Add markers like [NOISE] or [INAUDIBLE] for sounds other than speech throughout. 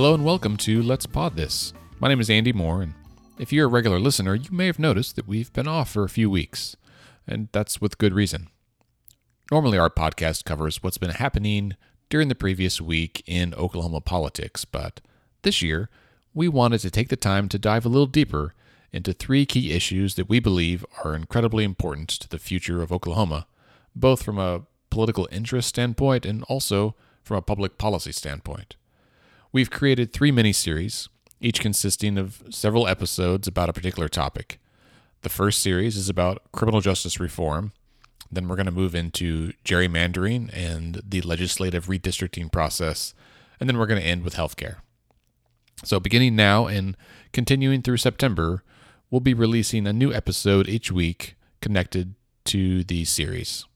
Hello and welcome to Let's Pod This. My name is Andy Moore, and if you're a regular listener, you may have noticed that we've been off for a few weeks, and that's with good reason. Normally, our podcast covers what's been happening during the previous week in Oklahoma politics, but this year, we wanted to take the time to dive a little deeper into three key issues that we believe are incredibly important to the future of Oklahoma, both from a political interest standpoint and also from a public policy standpoint. We've created three mini series, each consisting of several episodes about a particular topic. The first series is about criminal justice reform. Then we're going to move into gerrymandering and the legislative redistricting process. And then we're going to end with healthcare. So, beginning now and continuing through September, we'll be releasing a new episode each week connected to the series.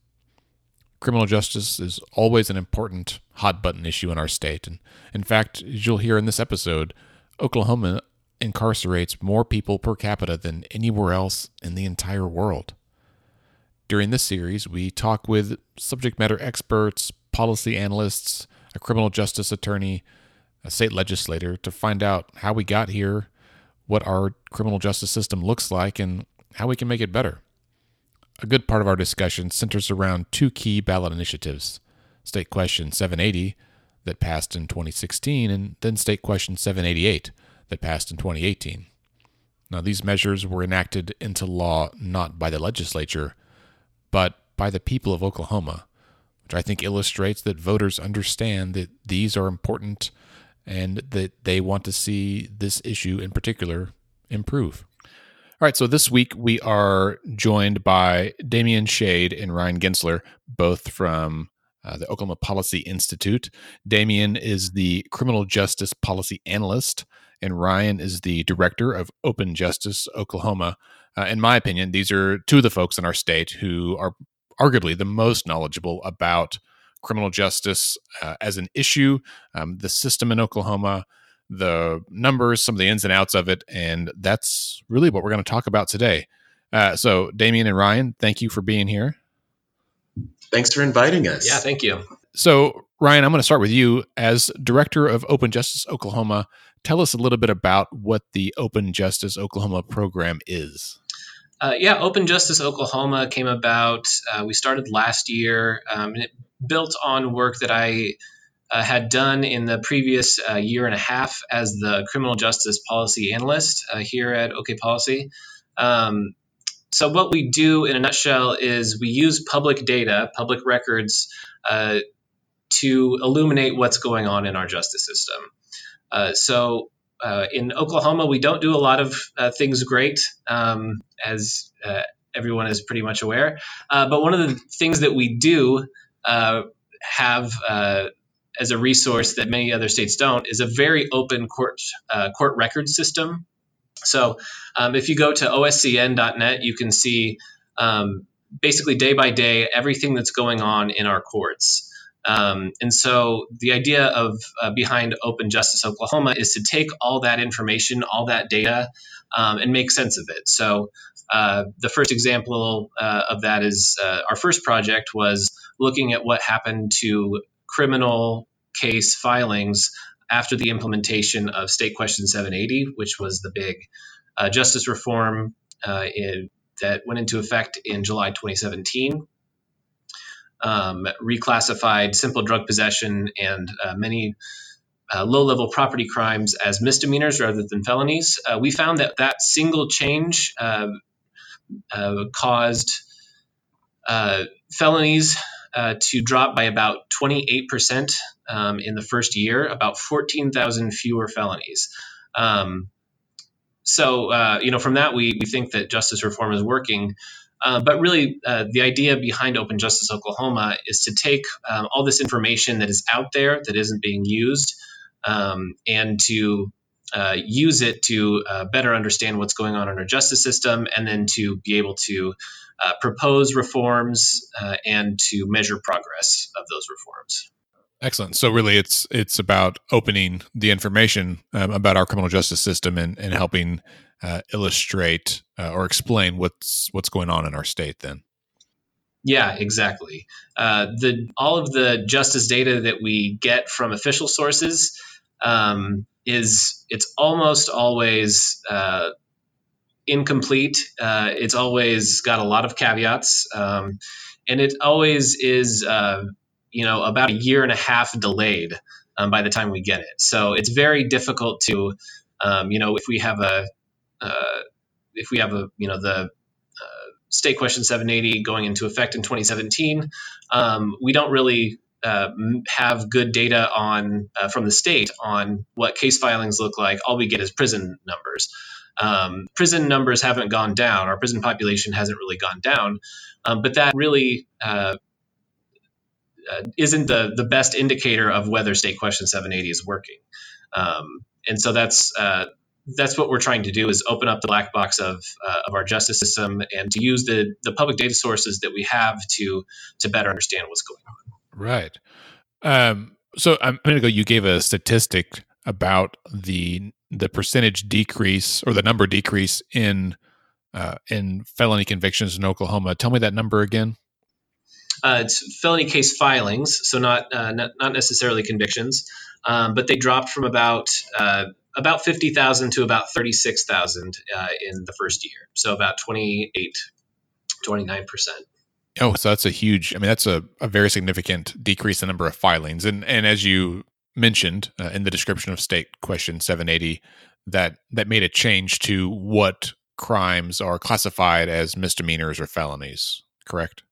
Criminal justice is always an important hot button issue in our state. And in fact, as you'll hear in this episode, Oklahoma incarcerates more people per capita than anywhere else in the entire world. During this series, we talk with subject matter experts, policy analysts, a criminal justice attorney, a state legislator to find out how we got here, what our criminal justice system looks like, and how we can make it better. A good part of our discussion centers around two key ballot initiatives State Question 780, that passed in 2016, and then State Question 788, that passed in 2018. Now, these measures were enacted into law not by the legislature, but by the people of Oklahoma, which I think illustrates that voters understand that these are important and that they want to see this issue in particular improve. All right, so this week we are joined by Damion Shade and Ryan Gentzler, both from uh, the Oklahoma Policy Institute. Damion is the criminal justice policy analyst, and Ryan is the director of Open Justice Oklahoma. Uh, in my opinion, these are two of the folks in our state who are arguably the most knowledgeable about criminal justice uh, as an issue, um, the system in Oklahoma, the numbers, some of the ins and outs of it. And that's really what we're going to talk about today. Uh, so, Damion and Ryan, thank you for being here. Thanks for inviting us. Yeah, thank you. So, Ryan, I'm going to start with you. As director of Open Justice Oklahoma, tell us a little bit about what the Open Justice Oklahoma program is. Uh, yeah, Open Justice Oklahoma came about. Uh, we started last year, um, and it built on work that I uh, had done in the previous uh, year and a half as the criminal justice policy analyst uh, here at OK Policy. Um, so, what we do in a nutshell is we use public data, public records, uh, to illuminate what's going on in our justice system. Uh, so, uh, in Oklahoma, we don't do a lot of uh, things great, um, as uh, everyone is pretty much aware. Uh, but one of the things that we do have as a resource that many other states don't is a very open court court record system so um, if you go to oscn.net, you can see um, basically day by day everything that's going on in our courts. Um, and so the idea of uh, behind Open Justice Oklahoma is to take all that information, all that data, um, and make sense of it. So uh, the first example uh, of that is uh, our first project was looking at what happened to criminal case filings after the implementation of State Question 780, which was the big uh, justice reform uh, in, that went into effect in July 2017, um, reclassified simple drug possession and uh, many uh, low level property crimes as misdemeanors rather than felonies. Uh, we found that that single change uh, caused felonies uh, to drop by about 28% um, in the first year, about 14,000 fewer felonies. Um, so, uh, you know, from that, we, we think that justice reform is working. Uh, but really, uh, the idea behind Open Justice Oklahoma is to take um, all this information that is out there that isn't being used um, and to uh, use it to better understand what's going on in our justice system and then to be able to uh, propose reforms uh, and to measure progress of those reforms. Excellent. So really, it's it's about opening the information um, about our criminal justice system and, and helping uh, illustrate uh, or explain what's what's going on in our state. Then. Yeah, exactly. Uh, the all of the justice data that we get from official sources um, is it's almost always uh, incomplete. Uh, it's always got a lot of caveats, um, and it always is, uh, you know, about a year and a half delayed um, by the time we get it. So it's very difficult to, um, you know, if we have a, uh, if we have a, you know, the uh, state question 780 going into effect in 2017, um, we don't really uh, have good data on uh, from the state on what case filings look like. All we get is prison numbers. Um, prison numbers haven't gone down. Our prison population hasn't really gone down, um, but that really uh, uh, isn't the the best indicator of whether State Question 780 is working. Um, and so that's uh, that's what we're trying to do is open up the black box of, uh, of our justice system and to use the the public data sources that we have to to better understand what's going on. Right. Um, so a minute ago, you gave a statistic about the the percentage decrease or the number decrease in uh, in felony convictions in Oklahoma. Tell me that number again. Uh, it's felony case filings, so not uh, not, not, necessarily convictions, um, but they dropped from about uh, about fifty thousand to about thirty six thousand uh, in the first year, so about 28, 29 percent. Oh, so that's a huge. I mean, that's a, a very significant decrease in number of filings, and and as you mentioned uh, in the description of state question 780 that that made a change to what crimes are classified as misdemeanors or felonies correct?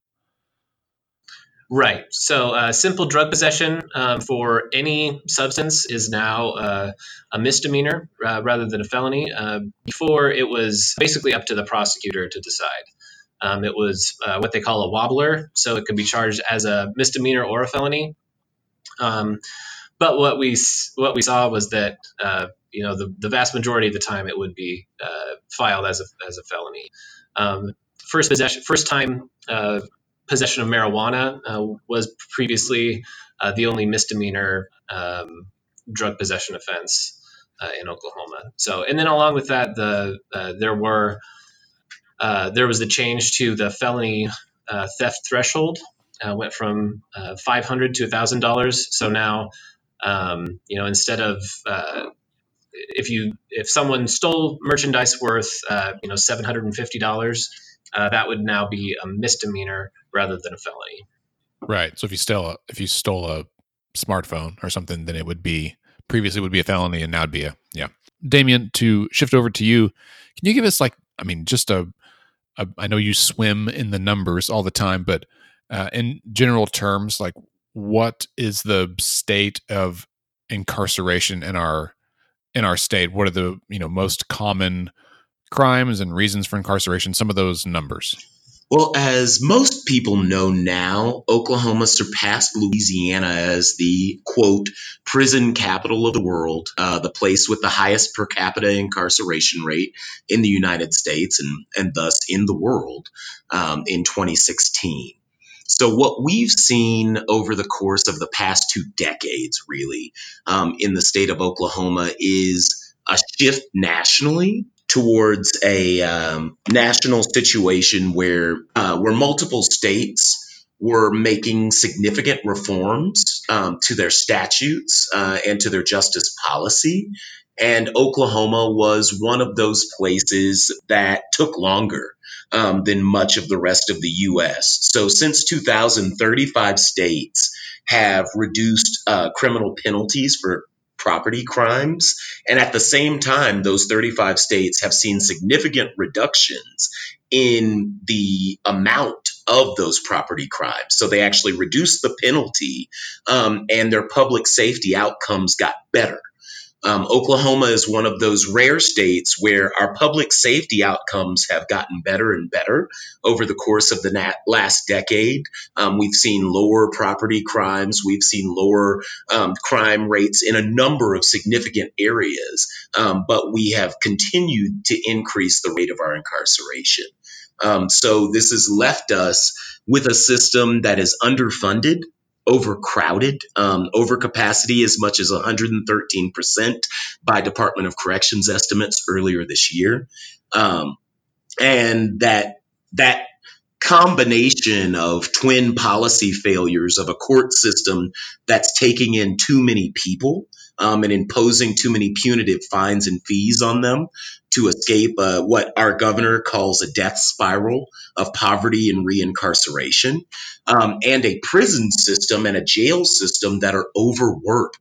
Right. So uh, simple drug possession um, for any substance is now uh, a misdemeanor uh, rather than a felony. Uh, before it was basically up to the prosecutor to decide. Um, it was uh, what they call a wobbler. So it could be charged as a misdemeanor or a felony. Um, but what we what we saw was that uh, you know the, the vast majority of the time it would be uh, filed as a as a felony. Um, first possession, first time uh, possession of marijuana uh, was previously uh, the only misdemeanor um, drug possession offense uh, in Oklahoma. So, and then along with that, the there were there was a change to the felony theft threshold. went from 500 to $1,000. So now um, you know, instead of uh, if you if someone stole merchandise worth uh, you know seven hundred and fifty dollars, uh, that would now be a misdemeanor rather than a felony. Right. So if you stole a, if you stole a smartphone or something, then it would be previously would be a felony, and now it'd be a yeah. Damion, to shift over to you, can you give us like I mean just a, a I know you swim in the numbers all the time, but uh, in general terms, like what is the state of incarceration in our in our state? What are the you know most common crimes and reasons for incarceration? Some of those numbers. Well, as most people know now, Oklahoma surpassed Louisiana as the quote prison capital of the world, uh, the place with the highest per capita incarceration rate in the United States and, and thus in the world um, in 2016. So, what we've seen over the course of the past two decades, really, um, in the state of Oklahoma is a shift nationally towards a um, national situation where uh, where multiple states were making significant reforms um, to their statutes uh, and to their justice policy. And Oklahoma was one of those places that took longer um, than much of the rest of the U.S. So since 2000, 35 states have reduced uh, criminal penalties for property crimes. And at the same time, those 35 states have seen significant reductions in the amount of those property crimes. So they actually reduced the penalty um, and their public safety outcomes got better. Um, Oklahoma is one of those rare states where our public safety outcomes have gotten better and better over the course of the nat- last decade. Um, we've seen lower property crimes, we've seen lower um, crime rates in a number of significant areas, um, but we have continued to increase the rate of our incarceration. Um, so this has left us with a system that is underfunded overcrowded, um, overcapacity as much as 113% by Department of Corrections estimates earlier this year. Um, and that that combination of twin policy failures of a court system that's taking in too many people um, and imposing too many punitive fines and fees on them to escape uh, what our governor calls a death spiral of poverty and reincarceration, um, and a prison system and a jail system that are overworked.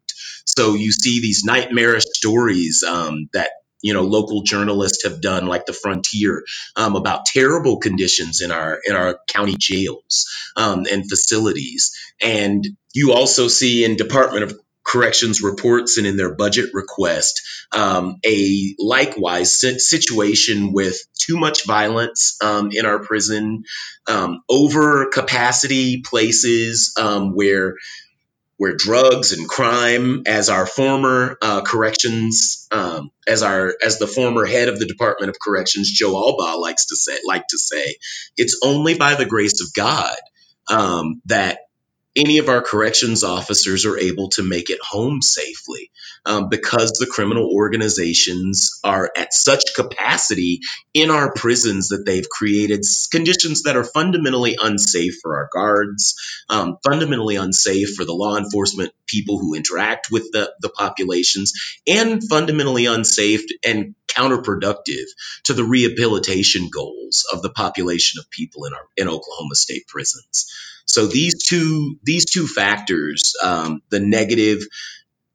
So you see these nightmarish stories um, that you know local journalists have done like the frontier um, about terrible conditions in our in our county jails um, and facilities and you also see in department of corrections reports and in their budget request. Um, a likewise situation with too much violence um, in our prison um, over capacity places um, where where drugs and crime, as our former uh, corrections, um, as our as the former head of the Department of Corrections, Joe Allbaugh likes to say, like to say, it's only by the grace of God um, that any of our corrections officers are able to make it home safely um, because the criminal organizations are at such capacity in our prisons that they've created conditions that are fundamentally unsafe for our guards, um, fundamentally unsafe for the law enforcement people who interact with the, the populations, and fundamentally unsafe and counterproductive to the rehabilitation goals of the population of people in our in Oklahoma state prisons. So these two these two factors, um, the negative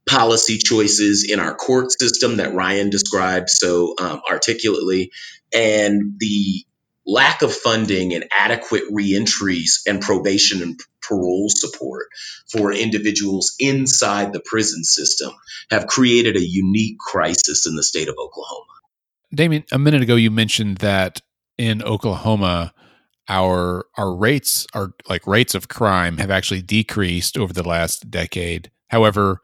policy choices in our court system that Ryan described so um, articulately, and the lack of funding and adequate reentries and probation and parole support for individuals inside the prison system have created a unique crisis in the state of Oklahoma. Damion, a minute ago you mentioned that in Oklahoma, our our rates are like rates of crime have actually decreased over the last decade. However,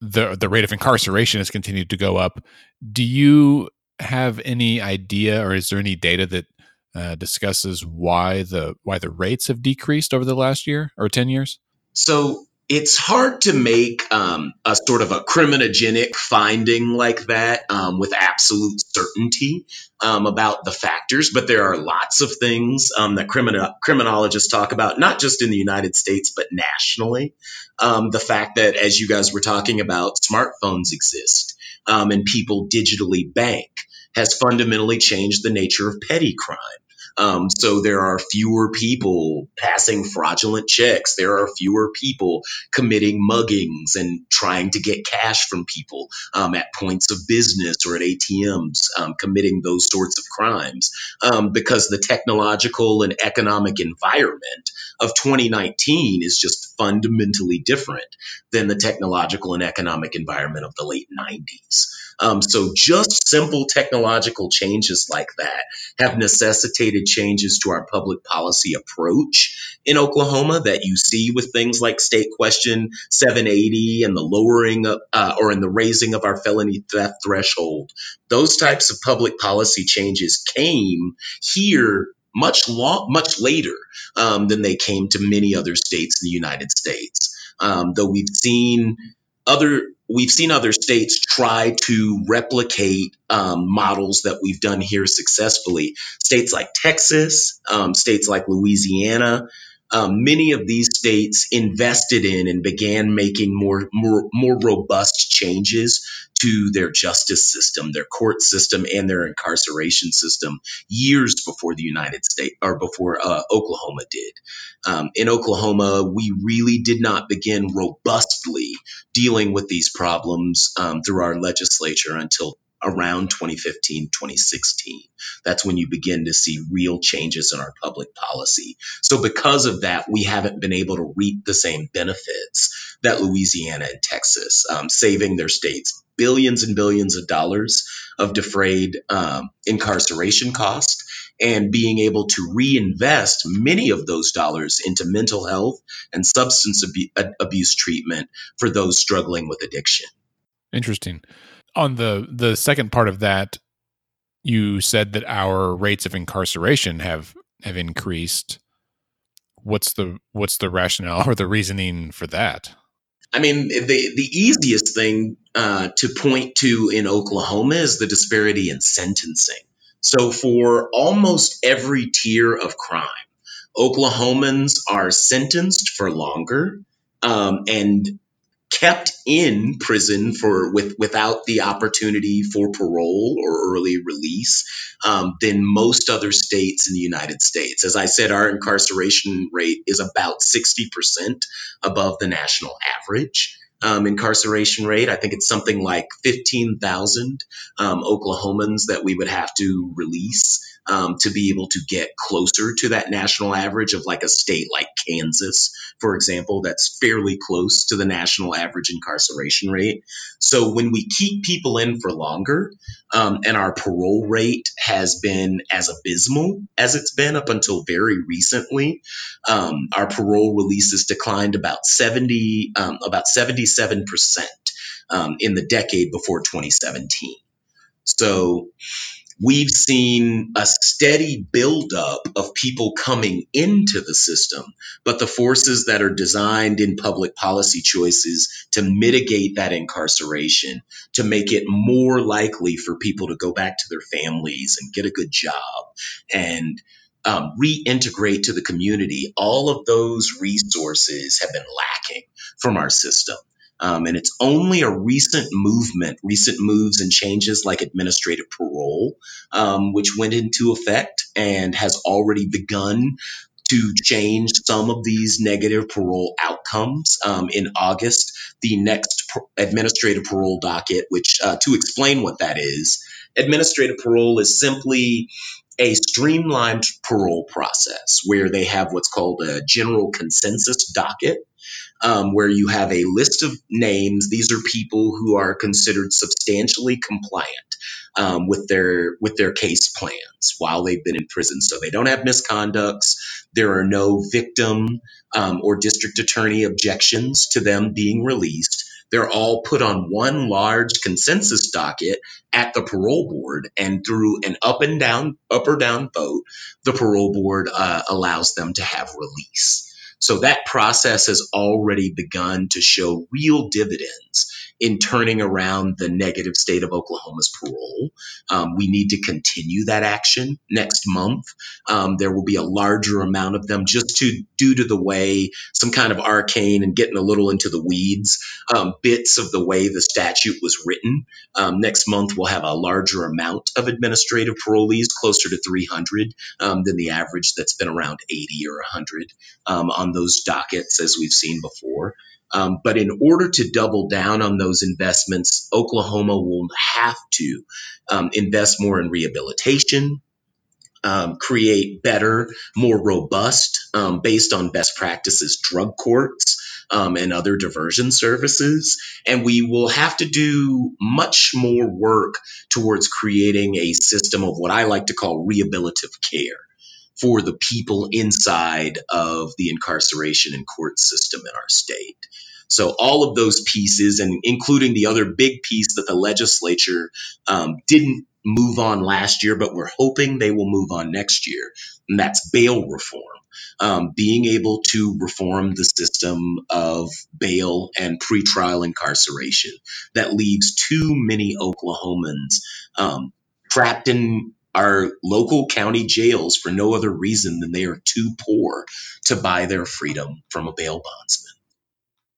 the the rate of incarceration has continued to go up. Do you have any idea, or is there any data that uh, discusses why the why the rates have decreased over the last year or ten years? So it's hard to make um, a sort of a criminogenic finding like that um, with absolute certainty um, about the factors, but there are lots of things um, that crimin- criminologists talk about, not just in the United States, but nationally. Um, the fact that, as you guys were talking about, smartphones exist um, and people digitally bank has fundamentally changed the nature of petty crime. Um, so there are fewer people passing fraudulent checks. There are fewer people committing muggings and trying to get cash from people um, at points of business or at ATMs, um, committing those sorts of crimes um, because the technological and economic environment of 2019 is just fundamentally different than the technological and economic environment of the late 90s. Um, so just simple technological changes like that have necessitated changes to our public policy approach in Oklahoma that you see with things like State Question 780 and the lowering of, uh, or in the raising of our felony theft threshold. Those types of public policy changes came here much long, much later um, than they came to many other states in the United States. Um, though we've seen other we've seen other states try to replicate um, models that we've done here successfully. States like Texas, um, states like Louisiana, um, many of these states invested in and began making more, more, more robust changes to their justice system, their court system, and their incarceration system years before the United States or before uh, Oklahoma did. Um, in Oklahoma, we really did not begin robustly dealing with these problems um, through our legislature until around 2015, 2016. That's when you begin to see real changes in our public policy. So, because of that, we haven't been able to reap the same benefits that Louisiana and Texas, um, saving their states billions and billions of dollars of defrayed um, incarceration costs and being able to reinvest many of those dollars into mental health and substance abuse treatment for those struggling with addiction. Interesting on the the second part of that, you said that our rates of incarceration have have increased. What's the what's the rationale [LAUGHS] or the reasoning for that? I mean, the the easiest thing uh, to point to in Oklahoma is the disparity in sentencing. So, for almost every tier of crime, Oklahomans are sentenced for longer, um, and kept in prison for with without the opportunity for parole or early release um, than most other states in the United States. As I said, our incarceration rate is about 60% above the national average um, incarceration rate. I think it's something like 15,000 um, Oklahomans that we would have to release um, to be able to get closer to that national average of like a state like Kansas, for example, that's fairly close to the national average incarceration rate. So when we keep people in for longer um, and our parole rate has been as abysmal as it's been up until very recently, um, our parole releases declined about 70, um, about 77% um, in the decade before 2017. So we've seen a steady buildup of people coming into the system, but the forces that are designed in public policy choices to mitigate that incarceration, to make it more likely for people to go back to their families and get a good job and um, reintegrate to the community, all of those resources have been lacking from our system. Um, and it's only a recent movement, recent moves and changes like administrative parole, um, which went into effect and has already begun to change some of these negative parole outcomes. Um, in August, the next administrative parole docket, which uh, to explain what that is, administrative parole is simply a streamlined parole process where they have what's called a general consensus docket um, where you have a list of names. These are people who are considered substantially compliant um, with their with their case plans while they've been in prison. So they don't have misconducts. There are no victim um, or district attorney objections to them being released. They're all put on one large consensus docket at the parole board, and through an up and down, up or down vote, the parole board uh, allows them to have release. So that process has already begun to show real dividends in turning around the negative state of Oklahoma's parole. Um, we need to continue that action next month. Um, there will be a larger amount of them just to due to the way some kind of arcane and getting a little into the weeds um, bits of the way the statute was written. Um, next month we'll have a larger amount of administrative parolees, closer to 300 um, than the average that's been around 80 or 100 um, on those dockets as we've seen before. Um, but in order to double down on those investments, Oklahoma will have to um, invest more in rehabilitation, um, create better, more robust, um, based on best practices, drug courts. Um, and other diversion services. And we will have to do much more work towards creating a system of what I like to call rehabilitative care for the people inside of the incarceration and court system in our state. So all of those pieces, and including the other big piece that the legislature um, didn't move on last year, but we're hoping they will move on next year, and that's bail reform. Um, being able to reform the system of bail and pretrial incarceration that leaves too many Oklahomans um, trapped in our local county jails for no other reason than they are too poor to buy their freedom from a bail bondsman.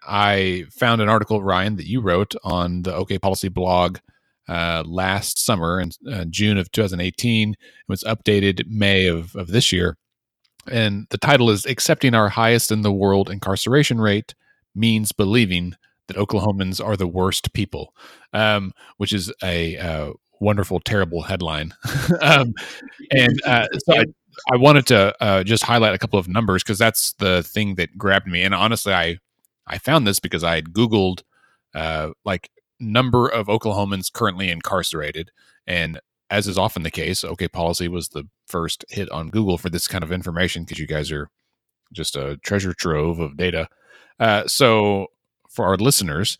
I found an article, Ryan, that you wrote on the OK Policy blog uh, last summer in uh, June of 2018. It was updated May of, of this year. And the title is Accepting Our Highest in the World Incarceration Rate Means Believing That Oklahomans Are the Worst People, um, which is a uh, wonderful, terrible headline. [LAUGHS] um, and uh, so I, I, wanted to uh, just highlight a couple of numbers because that's the thing that grabbed me. And honestly, I I found this because I had Googled uh, like number of Oklahomans currently incarcerated, and as is often the case, OK Policy was the first hit on Google for this kind of information because you guys are just a treasure trove of data. Uh, so for our listeners,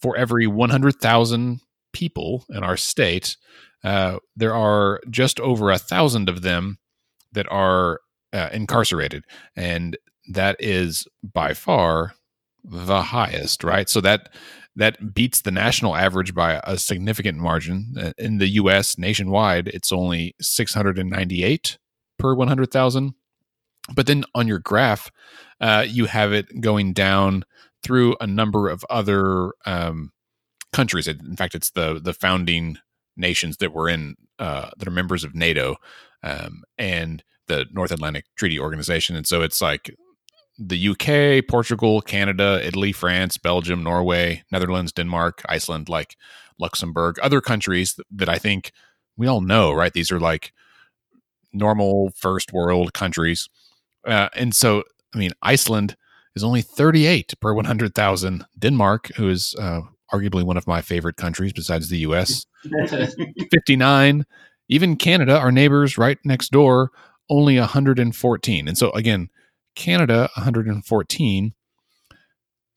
for every 100,000 people in our state, uh, there are just over a thousand of them that are uh, incarcerated, and that is by far the highest, right? So that that beats the national average by a significant margin. Uh, in the U.S. nationwide, it's only 698 per 100,000. But then on your graph, uh, you have it going down through a number of other um, countries. In fact, it's the the founding nations that were in uh, that are members of NATO um, and the North Atlantic Treaty Organization, and so it's like the UK, Portugal, Canada, Italy, France, Belgium, Norway, Netherlands, Denmark, Iceland, like Luxembourg, other countries that I think we all know, right? These are like normal first world countries. Uh, and so, I mean, Iceland is only 38 per 100,000. Denmark, who is uh, arguably one of my favorite countries besides the US, [LAUGHS] 59. Even Canada, our neighbors right next door, only 114. And so, again, Canada 114,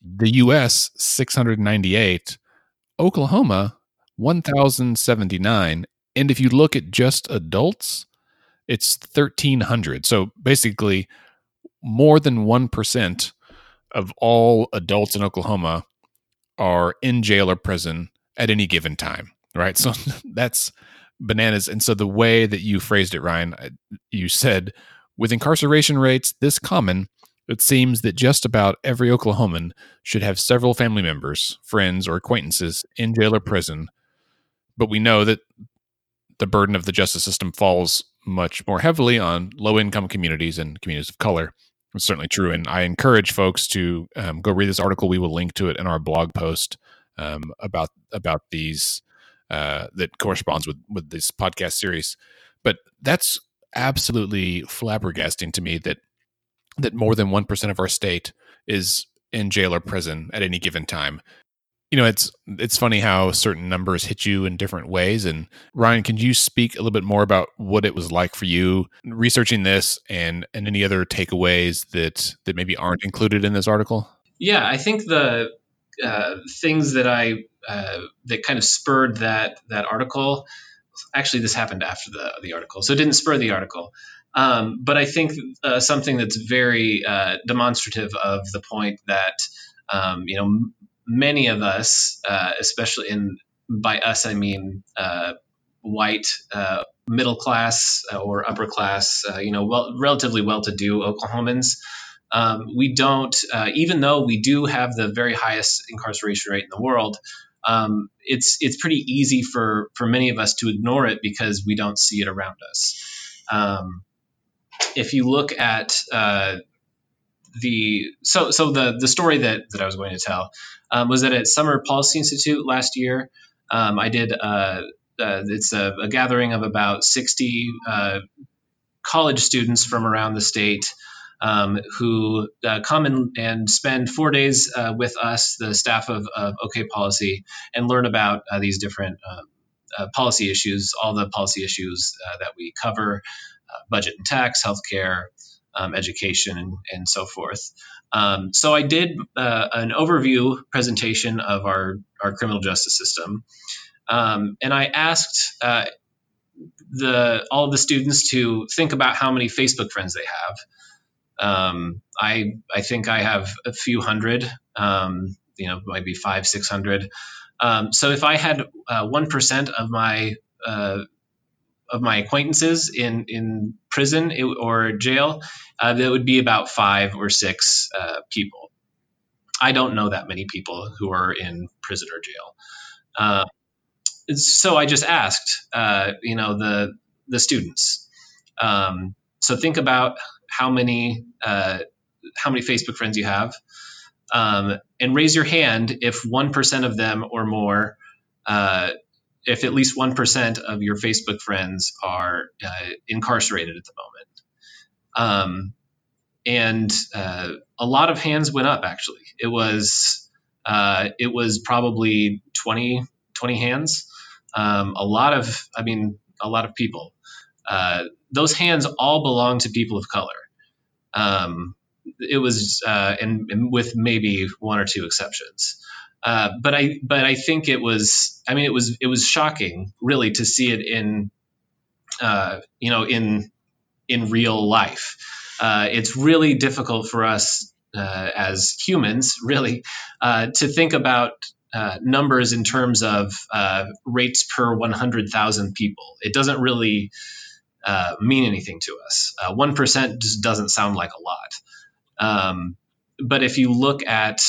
the US 698, Oklahoma 1079, and if you look at just adults, it's 1300. So basically more than 1% of all adults in Oklahoma are in jail or prison at any given time, right? So [LAUGHS] that's bananas. And so the way that you phrased it, Ryan, you said with incarceration rates this common, it seems that just about every Oklahoman should have several family members, friends, or acquaintances in jail or prison. But we know that the burden of the justice system falls much more heavily on low income communities and communities of color. It's certainly true. And I encourage folks to um, go read this article. We will link to it in our blog post um, about about these uh, that corresponds with with this podcast series. But that's absolutely flabbergasting to me that that more than 1% of our state is in jail or prison at any given time. You know, it's it's funny how certain numbers hit you in different ways and Ryan, can you speak a little bit more about what it was like for you researching this and and any other takeaways that that maybe aren't included in this article? Yeah, I think the uh, things that I uh, that kind of spurred that that article actually this happened after the the article, so it didn't spur the article. Um, but I think uh, something that's very uh, demonstrative of the point that um, you know many of us, uh, especially in by us I mean uh, white uh, middle class uh, or upper class, you know, well, relatively well-to-do Oklahomans. Um, we don't, even though we do have the very highest incarceration rate in the world, um, it's it's pretty easy for for many of us to ignore it because we don't see it around us. Um, if you look at uh, the so so the the story that that I was going to tell um, was that at Summer Policy Institute last year, um, I did uh, uh, it's a, a, gathering of about 60 uh, college students from around the state um, who uh, come and, and, spend four days uh, with us, the staff of, of, OK Policy, and learn about uh, these different um, policy issues, all the policy issues that we cover budget and tax, healthcare, um, education, and, and, so forth. Um, so I did an overview presentation of our, our criminal justice system. Um, and I asked the all of the students to think about how many Facebook friends they have. Um, I I think I have a few hundred, um, you know, maybe five six hundred. Um, so if I had uh, one uh, of my uh, of my acquaintances in in prison or jail, uh, that would be about five or six uh, people. I don't know that many people who are in prison or jail. Uh, so I just asked, you know, the the students. Um, so think about how many uh, how many Facebook friends you have, um, and raise your hand if one percent of them or more, uh, if at least one percent of your Facebook friends are uh, incarcerated at the moment. Um, and uh, a lot of hands went up. Actually, it was uh, it was probably 20, 20 hands. Um, a lot of, I mean, a lot of people. Uh, those hands all belong to people of color. Um, it was, uh, and, and, with maybe one or two exceptions. Uh, but I, but I think it was. I mean, it was, it was shocking, really, to see it in, uh, you know, in, in real life. Uh, it's really difficult for us uh, as humans, [LAUGHS] really, uh, to think about numbers in terms of rates per 100,000 people. It doesn't really mean anything to us. One just doesn't sound like a lot. Um, but if you look at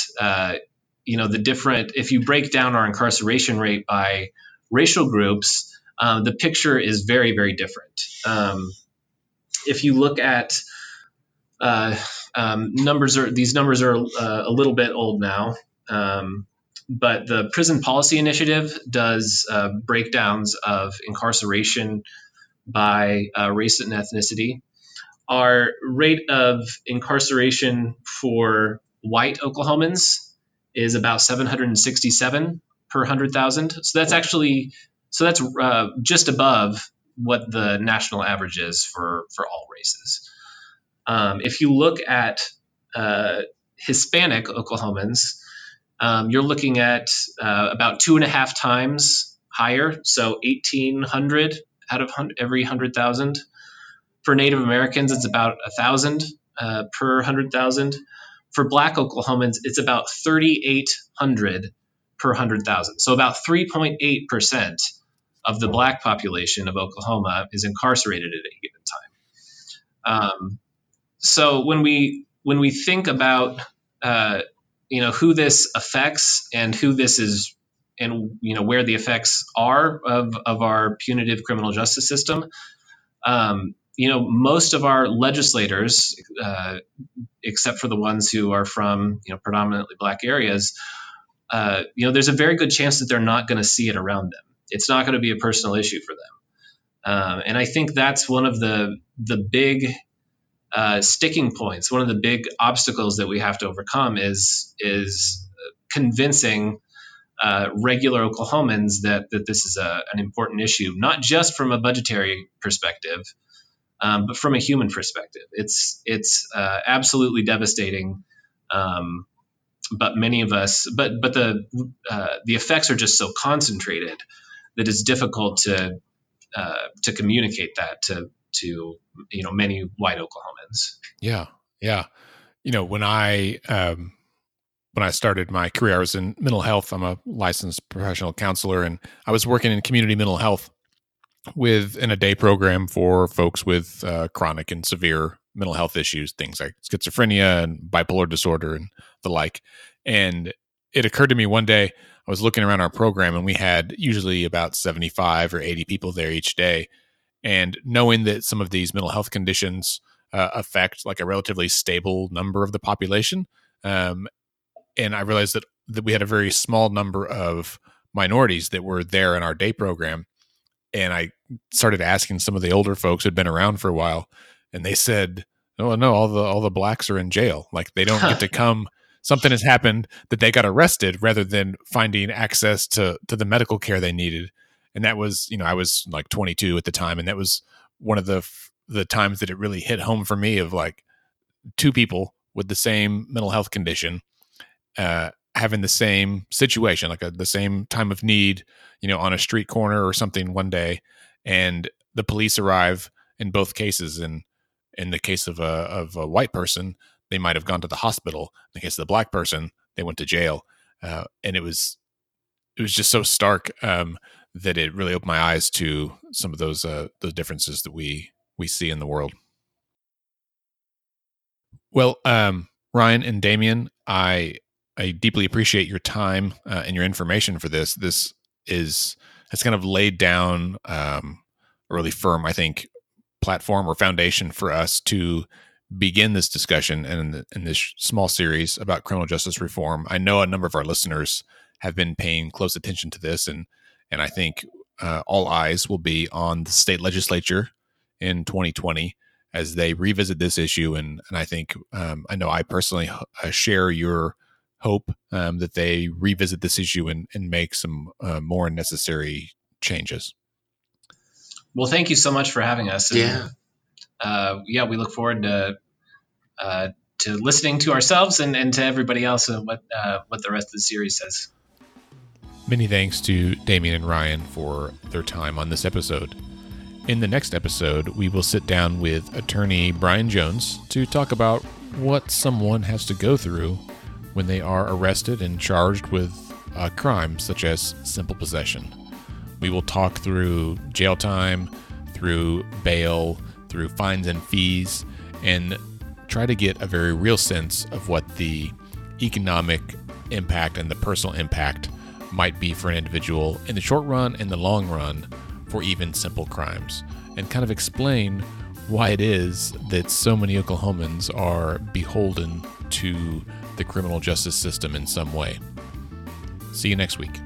you know the different, if you break down our incarceration rate by racial groups, uh, the picture is very very different. Um, if you look at uh, um, numbers are these numbers are uh, a little bit old now. Um, but the Prison Policy Initiative does uh, breakdowns of incarceration by uh, race and ethnicity. Our rate of incarceration for white Oklahomans is about 767 per 100,000. So that's actually so that's uh, just above what the national average is for for all races. Um, if you look at uh, Hispanic Oklahomans, um, you're looking at uh, about two and a half times higher, so 1,800 out of every 100,000. For Native Americans, it's about 1,000 uh, per 100,000. For Black Oklahomans, it's about 3,800 per 100,000. So about 3.8% of the Black population of Oklahoma is incarcerated at any given time. Um, so when we when we think about uh, you know who this affects and who this is and you know where the effects are of, of our punitive criminal justice system um, you know most of our legislators uh, except for the ones who are from you know predominantly black areas uh, you know there's a very good chance that they're not going to see it around them it's not going to be a personal issue for them um, and i think that's one of the the big uh, sticking points. One of the big obstacles that we have to overcome is is convincing uh, regular Oklahomans that that this is a, an important issue, not just from a budgetary perspective, um, but from a human perspective. It's it's uh, absolutely devastating. Um, but many of us, but but the uh, the effects are just so concentrated that it's difficult to uh, to communicate that to to you know many white Oklahomans. Yeah, yeah. You know, when I um, when I started my career, I was in mental health. I'm a licensed professional counselor, and I was working in community mental health with in a day program for folks with uh, chronic and severe mental health issues, things like schizophrenia and bipolar disorder and the like. And it occurred to me one day I was looking around our program, and we had usually about 75 or 80 people there each day and knowing that some of these mental health conditions uh, affect like a relatively stable number of the population um, and i realized that that we had a very small number of minorities that were there in our day program and i started asking some of the older folks who'd been around for a while and they said oh no all the all the blacks are in jail. Like they don't get to [LAUGHS] come. Something has happened that they got arrested rather than finding access to to the medical care they needed. And that was you know I was like 22 at the time, and that was one of the the times that it really hit home for me of like two people with the same mental health condition uh, having the same situation, like a, the same time of need, you know, on a street corner or something one day, and the police arrive in both cases. And in the case of a of a white person, they might have gone to the hospital. In the case of the black person, they went to jail, uh, and it was it was just so stark. Um, that it really opened my eyes to some of those uh, those differences that we we see in the world. Well, um, Ryan and Damion, I I deeply appreciate your time uh, and your information for this. This is has kind of laid down um, a really firm, I think, platform or foundation for us to begin this discussion and in, in this small series about criminal justice reform. I know a number of our listeners have been paying close attention to this and and I think uh, all eyes will be on the state legislature in 2020 as they revisit this issue. And, and I think, um, I know I personally uh, share your hope um, that they revisit this issue and, and make some uh, more necessary changes. Well, thank you so much for having us. And, yeah. Uh, yeah, we look forward to uh, to listening to ourselves and, and to everybody else and what uh, what the rest of the series says. Many thanks to Damion and Ryan for their time on this episode. In the next episode, we will sit down with attorney Brian Jones to talk about what someone has to go through when they are arrested and charged with uh, a crime such as simple possession. We will talk through jail time, through bail, through fines and fees, and try to get a very real sense of what the economic impact and the personal impact might be for an individual in the short run and the long run for even simple crimes, and kind of explain why it is that so many Oklahomans are beholden to the criminal justice system in some way. See you next week.